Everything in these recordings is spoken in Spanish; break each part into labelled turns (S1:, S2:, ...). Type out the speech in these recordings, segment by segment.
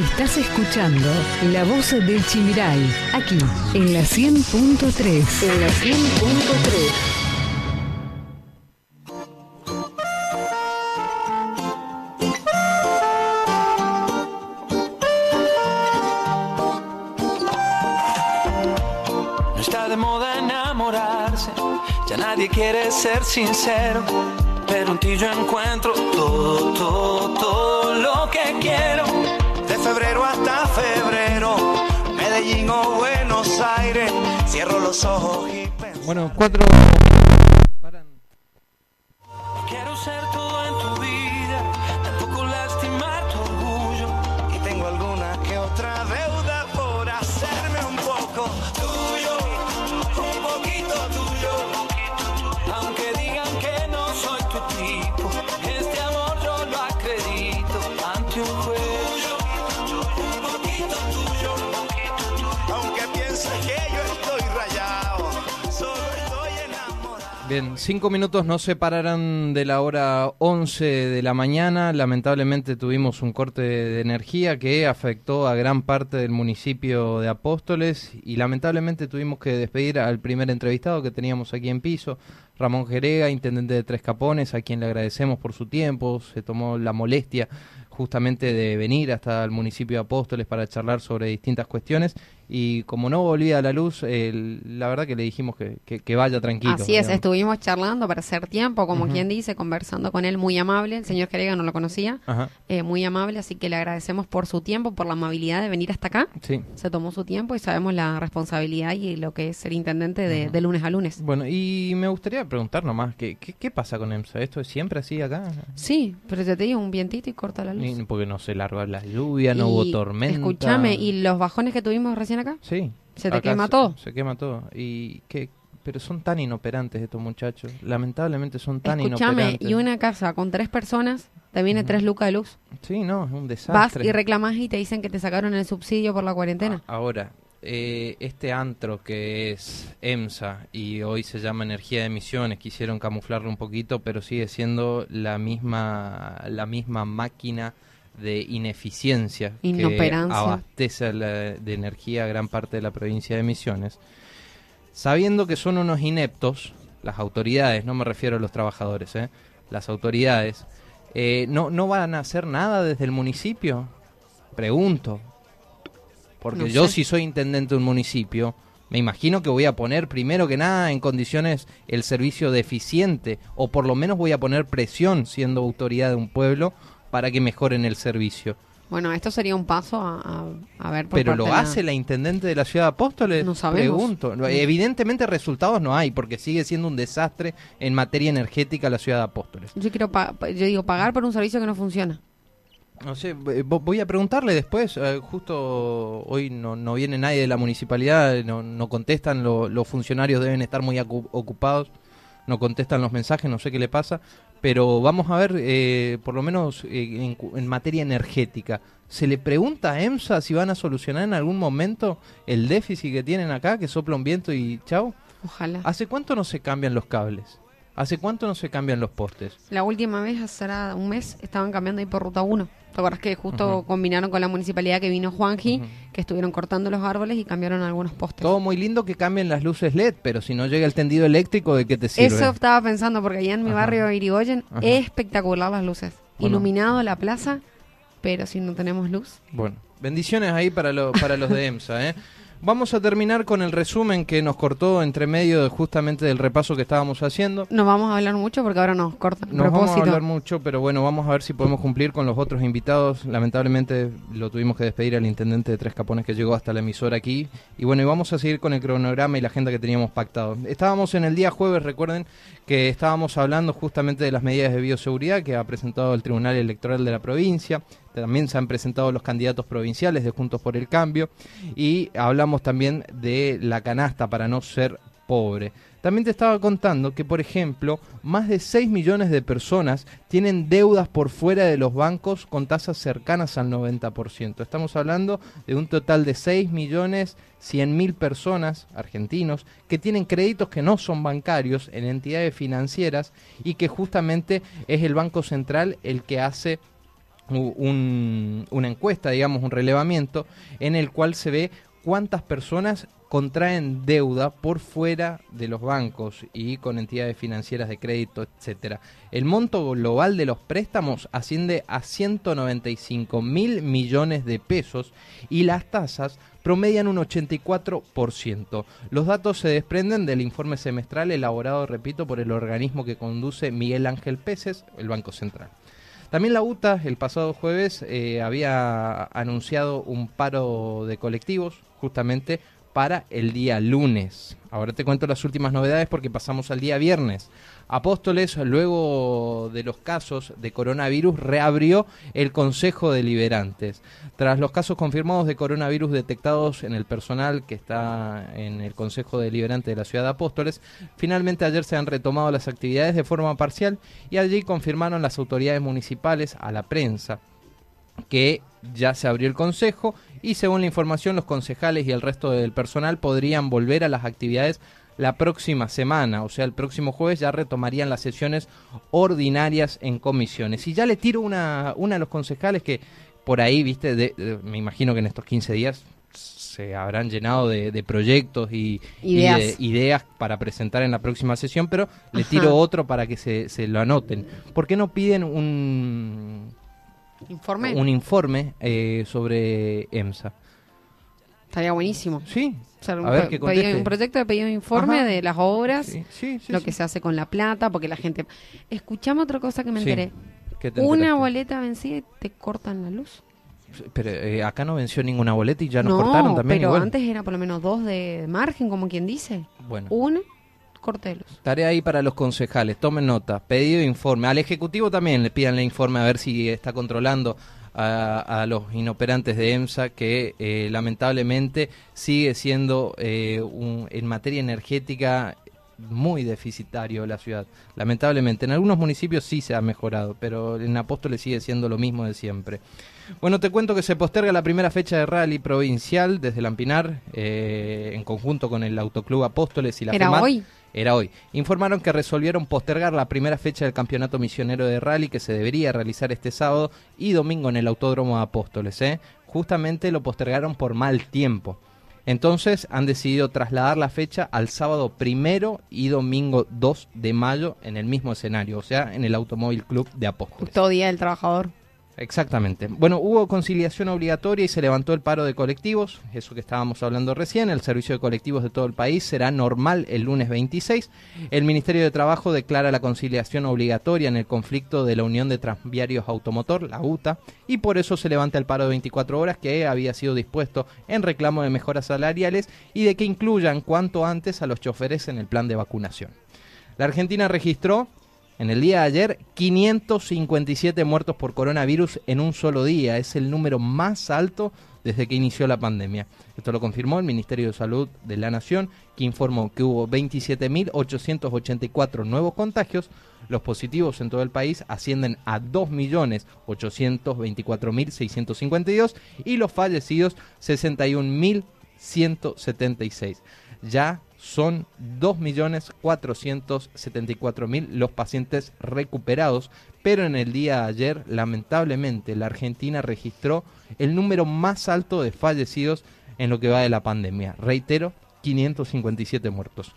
S1: Estás escuchando La Voz del Chimiray, aquí en la 100.3. En la 100.3.
S2: No está de moda enamorarse, ya nadie quiere ser sincero, pero en ti yo encuentro todo, todo, todo lo que quiero. Febrero hasta febrero, Medellín o Buenos Aires, cierro los ojos y.
S3: Bueno, cuatro. Bien, cinco minutos nos separarán de la hora 11 de la mañana. Lamentablemente tuvimos un corte de energía que afectó a gran parte del municipio de Apóstoles y lamentablemente tuvimos que despedir al primer entrevistado que teníamos aquí en piso, Ramón Jerega, intendente de Tres Capones, a quien le agradecemos por su tiempo, se tomó la molestia justamente de venir hasta el municipio de Apóstoles para charlar sobre distintas cuestiones y como no volvía a la luz, la verdad que le dijimos que, que- que vaya tranquilo.
S4: Así es, estuvimos charlando para hacer tiempo, como quien dice, conversando con él muy amable. El señor Jerega no lo conocía, eh, muy amable, así que le agradecemos por su tiempo, por la amabilidad de venir hasta acá.
S3: sí.
S4: Se tomó su tiempo y sabemos la responsabilidad y lo que es ser intendente de, de lunes a lunes.
S3: Bueno, y me gustaría preguntar nomás, ¿qué, qué, qué pasa con EMSA? ¿Esto es siempre así acá?
S4: Sí, pero ya te digo, un vientito y corta la luz.
S3: Ni- Porque no se larga la lluvia, no
S4: Y,
S3: hubo tormenta.
S4: Escúchame, ¿y los bajones que tuvimos recién acá?
S3: Sí.
S4: ¿Se te quema todo?
S3: Se quema todo. ¿Y qué? Pero son tan inoperantes estos muchachos. Lamentablemente son tan
S4: Escúchame,
S3: inoperantes.
S4: y una casa con tres personas te viene tres lucas de luz.
S3: Sí, no, es un
S4: Vas
S3: desastre.
S4: y reclamas y te dicen que te sacaron el subsidio por la cuarentena.
S3: Ah, Ahora, eh, este antro que es EMSA y hoy se llama Energía de Emisiones, quisieron camuflarlo un poquito, pero sigue siendo la misma, la misma máquina de ineficiencia que abastece la- de energía a gran parte de la provincia de Misiones. Sabiendo que son unos ineptos, las autoridades, no me refiero a los trabajadores, ¿eh? las autoridades, eh, no, ¿no van a hacer nada desde el municipio? Pregunto. Porque
S4: No
S3: yo
S4: sé.
S3: si soy intendente de un municipio, me imagino que voy a poner primero que nada en condiciones el servicio deficiente, o por lo menos voy a poner presión siendo autoridad de un pueblo para que mejoren el servicio.
S4: Bueno, esto sería un paso a, a- a ver por
S3: Pero
S4: parte
S3: lo
S4: la-
S3: hace la intendente de la ciudad de Apóstoles.
S4: No sabemos.
S3: Pregunto. No, Evidentemente resultados no hay porque sigue siendo un desastre en materia energética la ciudad de Apóstoles.
S4: Yo quiero, yo digo, pagar por un servicio que no funciona.
S3: No sé, eh, vo- voy a preguntarle después. eh, justo hoy no, no viene nadie de la municipalidad, no, no contestan, lo- los funcionarios deben estar muy ocupados, no contestan los mensajes, no sé qué le pasa. Pero vamos a ver, eh, por lo menos eh, en, en materia energética, ¿se le pregunta a EMSA si van a solucionar en algún momento el déficit que tienen acá, que sopla un viento y chau?
S4: Ojalá.
S3: ¿Hace cuánto no se cambian los cables? ¿Hace cuánto no se cambian los postes?
S4: La última vez, hace un mes, estaban cambiando ahí por ruta 1. ¿Te acuerdas que justo combinaron con la municipalidad que vino Juanji, que estuvieron cortando los árboles y cambiaron algunos postes?
S3: Todo muy lindo que cambien las luces LED, pero si no llega el tendido eléctrico, ¿de qué te sirve?
S4: Eso estaba pensando, porque allá en mi
S3: Ajá.
S4: barrio Irigoyen,
S3: Ajá.
S4: espectacular las luces.
S3: Bueno.
S4: Iluminado la plaza, pero si no tenemos luz.
S3: Bueno, bendiciones ahí para, lo- para los de EMSA, ¿eh? Vamos a terminar con el resumen que nos cortó entre medio de justamente del repaso que estábamos haciendo.
S4: No vamos a hablar mucho porque ahora nos cortan.
S3: Nos vamos a hablar mucho, pero bueno, vamos a ver si podemos cumplir con los otros invitados. Lamentablemente lo tuvimos que despedir al intendente de Tres Capones que llegó hasta la emisora aquí. Y bueno, y vamos a seguir con el cronograma y la agenda que teníamos pactado. Estábamos en el día jueves, recuerden que estábamos hablando justamente de las medidas de bioseguridad que ha presentado el Tribunal Electoral de la provincia. También se han presentado los candidatos provinciales de Juntos por el Cambio. Y hablamos también de la canasta para no ser pobre. También te estaba contando que, por ejemplo, más de 6 millones de personas tienen deudas por fuera de los bancos con tasas cercanas al 90%. Estamos hablando de un total de 6 millones 100 mil personas argentinos que tienen créditos que no son bancarios en entidades financieras y que justamente es el Banco Central el que hace un- una encuesta, digamos, un relevamiento, en el cual se ve cuántas personas contraen deuda por fuera de los bancos y con entidades financieras de crédito, etcétera. El monto global de los préstamos asciende a 195 mil millones de pesos y las tasas promedian un 84%. Los datos se desprenden del informe semestral elaborado, repito, por el organismo que conduce Miguel Ángel Peces, el Banco Central. También la UTA el pasado jueves eh, había anunciado un paro de colectivos justamente para el día lunes. Ahora te cuento las últimas novedades porque pasamos al día viernes. Apóstoles, luego de los casos de coronavirus, reabrió el Consejo de Liberantes. Tras los casos confirmados de coronavirus detectados en el personal que está en el Consejo de Liberantes de la ciudad de Apóstoles, finalmente ayer se han retomado las actividades de forma parcial y allí confirmaron las autoridades municipales a la prensa que ya se abrió el consejo y según la información los concejales y el resto del personal podrían volver a las actividades la próxima semana, o sea, el próximo jueves ya retomarían las sesiones ordinarias en comisiones. Y ya le tiro una, una a los concejales que por ahí, viste, de- de- me imagino que en estos 15 días se habrán llenado de, de proyectos y
S4: Ideas.
S3: de ideas para presentar en la próxima sesión, pero le
S4: Ajá.
S3: tiro otro para que se, se lo anoten. ¿Por qué no piden un,
S4: Informe.
S3: un informe eh, sobre EMSA.
S4: Estaría buenísimo.
S3: Sí,
S4: O sea, un,
S3: a ver que
S4: pedido- un proyecto de pedido de informe
S3: Ajá.
S4: de las obras,
S3: Sí, sí, sí,
S4: lo que se hace con la plata, porque la gente... Escuchame otra cosa que me enteré.
S3: ¿Qué te
S4: Una boleta vencida y te cortan la luz.
S3: Pero eh, acá no venció ninguna boleta y ya nos
S4: no,
S3: cortaron también
S4: pero
S3: igual.
S4: antes era por lo menos dos de margen, como quien dice.
S3: Bueno,
S4: Una, corte de luz.
S3: tarea ahí para los concejales, tomen nota, pedido informe. Al Ejecutivo también le pidan el informe a ver si está controlando a, a los inoperantes de EMSA, que eh, lamentablemente sigue siendo eh, un- en materia energética muy deficitario la ciudad. Lamentablemente, en algunos municipios sí se ha mejorado, pero en Apóstoles sigue siendo lo mismo de siempre. Bueno, te cuento que se posterga la primera fecha de rally provincial desde Lampinar, eh, en conjunto con el Autoclub Apóstoles y la
S4: Era
S3: FEMAT.
S4: hoy.
S3: Era hoy. Informaron que resolvieron postergar la primera fecha del campeonato misionero de rally que se debería realizar este sábado y domingo en el Autódromo de Apóstoles. ¿eh? Justamente lo postergaron por mal tiempo. Entonces han decidido trasladar la fecha al sábado primero y domingo 2 de mayo en el mismo escenario, o sea, en el Automóvil Club de Apóstoles.
S4: Justo Día del Trabajador.
S3: Exactamente. Bueno, hubo conciliación obligatoria y se levantó el paro de colectivos, eso que estábamos hablando recién. El servicio de colectivos de todo el país será normal el lunes 26. El Ministerio de Trabajo declara la conciliación obligatoria en el conflicto de la Unión de Transviarios Automotor, la UTA, y por eso se levanta el paro de 24 horas que había sido dispuesto en reclamo de mejoras salariales y de que incluyan cuanto antes a los choferes en el plan de vacunación. La Argentina registró en el día de ayer 557 muertos por coronavirus en un solo día. Es el número más alto desde que inició la pandemia. Esto lo confirmó el Ministerio de Salud de la Nación, que informó que hubo 27.884 nuevos contagios. Los positivos en todo el país ascienden a 2.824.652 y los fallecidos 61.176. Ya son 2.474.000 los pacientes recuperados, pero en el día de ayer, lamentablemente, la Argentina registró el número más alto de fallecidos en lo que va de la pandemia. Reitero, 557 muertos.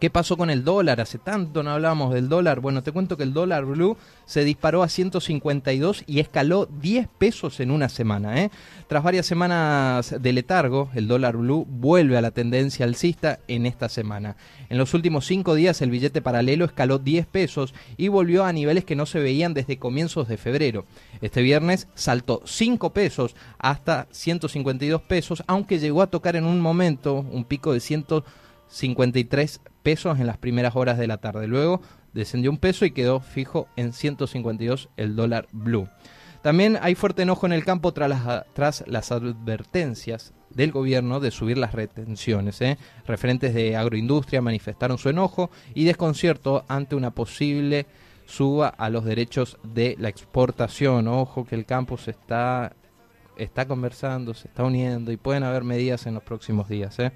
S3: ¿Qué pasó con el dólar? Hace tanto no hablábamos del dólar. Bueno, te cuento que el dólar blue se disparó a 152 y escaló 10 pesos en una semana. ¿eh? Tras varias semanas de letargo, el dólar blue vuelve a la tendencia alcista en esta semana. En los últimos cinco días el billete paralelo escaló 10 pesos y volvió a niveles que no se veían desde comienzos de febrero. Este viernes saltó 5 pesos hasta 152 pesos, aunque llegó a tocar en un momento un pico de 153 pesos en las primeras horas de la tarde. Luego descendió un peso y quedó fijo en 152 el dólar blue. También hay fuerte enojo en el campo tras las, tras las advertencias del gobierno de subir las retenciones. ¿eh? Referentes de agroindustria manifestaron su enojo y desconcierto ante una posible suba a los derechos de la exportación. Ojo que el campo se está está conversando, se está uniendo y pueden haber medidas en los próximos días. ¿eh?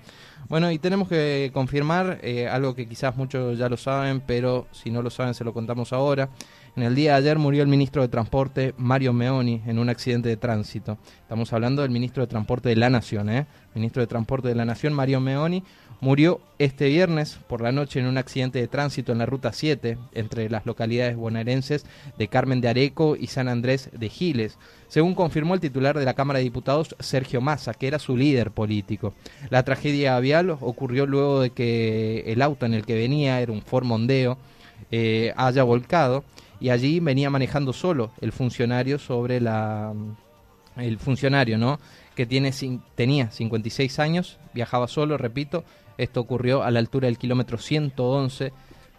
S3: Bueno, y tenemos que confirmar eh, algo que quizás muchos ya lo saben, pero si no lo saben se lo contamos ahora. En el día de ayer murió el ministro de Transporte Mario Meoni en un accidente de tránsito. Estamos hablando del ministro de Transporte de la Nación, ¿eh? Ministro de Transporte de la Nación, Mario Meoni, murió este viernes por la noche en un accidente de tránsito en la ruta 7 entre las localidades bonaerenses de Carmen de Areco y San Andrés de Giles, según confirmó el titular de la Cámara de Diputados, Sergio Massa, que era su líder político. La tragedia vial ocurrió luego de que el auto en el que venía, era un Ford Mondeo, eh, haya volcado y allí venía manejando solo el funcionario sobre la el funcionario, ¿no? Que tiene, tenía 56 años, viajaba solo, repito, esto ocurrió a la altura del kilómetro 111,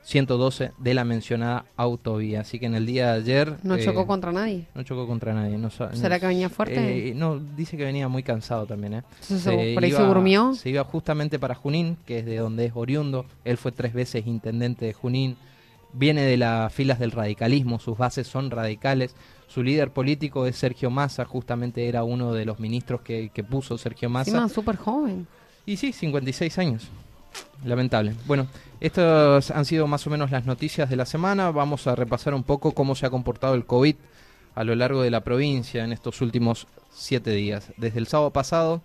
S3: 112 de la mencionada autovía. Así que en el día de ayer...
S4: ¿No
S3: eh,
S4: chocó contra nadie?
S3: No chocó contra nadie. No,
S4: ¿Será que venía fuerte?
S3: Eh, no, dice que venía muy cansado también. ¿eh?
S4: Se, ¿Por ahí se durmió?
S3: Se iba justamente para Junín, que es de donde es oriundo. Él fue tres veces intendente de Junín. Viene de las filas del radicalismo, sus bases son radicales. Su líder político es Sergio Massa, justamente era uno de los ministros que, que puso Sergio Massa.
S4: súper joven.
S3: Y sí, 56 años. Lamentable. Bueno, estas han sido más o menos las noticias de la semana. Vamos a repasar un poco cómo se ha comportado el COVID a lo largo de la provincia en estos últimos siete días. Desde el sábado pasado,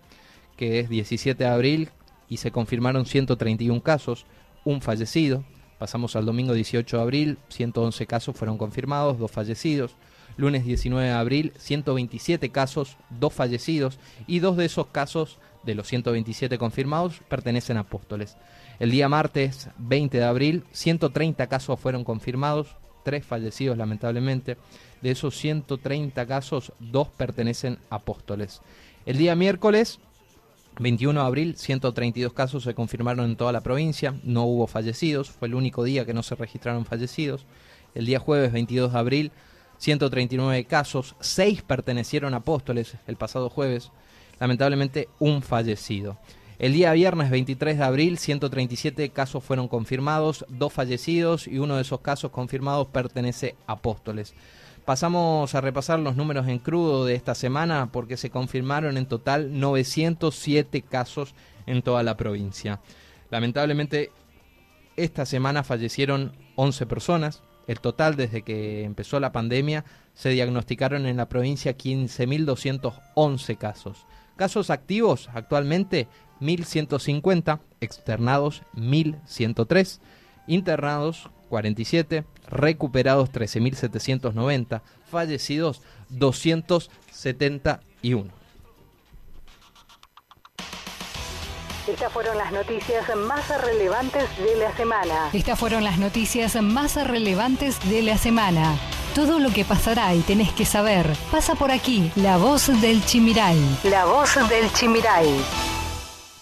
S3: que es 17 de abril, y se confirmaron 131 casos, un fallecido. Pasamos al domingo 18 de abril, 111 casos fueron confirmados, dos fallecidos. Lunes 19 de abril, 127 casos, dos fallecidos, y dos de esos casos de los 127 confirmados pertenecen a apóstoles. El día martes 20 de abril, 130 casos fueron confirmados, tres fallecidos lamentablemente. De esos 130 casos, dos pertenecen a apóstoles. El día miércoles 21 de abril, 132 casos se confirmaron en toda la provincia, no hubo fallecidos, fue el único día que no se registraron fallecidos. El día jueves 22 de abril, 139 casos, 6 pertenecieron a apóstoles el pasado jueves, lamentablemente un fallecido. El día viernes 23 de abril, 137 casos fueron confirmados, dos fallecidos y uno de esos casos confirmados pertenece a Apóstoles. Pasamos a repasar los números en crudo de esta semana porque se confirmaron en total 907 casos en toda la provincia. Lamentablemente, esta semana fallecieron 11 personas. El total desde que empezó la pandemia se diagnosticaron en la provincia 15.211 casos. Casos activos actualmente 1150, externados 1103, internados 47, recuperados 13790, fallecidos 271.
S1: Estas fueron las noticias más relevantes de la semana. Estas fueron las noticias más relevantes de la semana. Todo lo que pasará y tenés que saber pasa por aquí. La voz del Chimiray. La voz del Chimiray.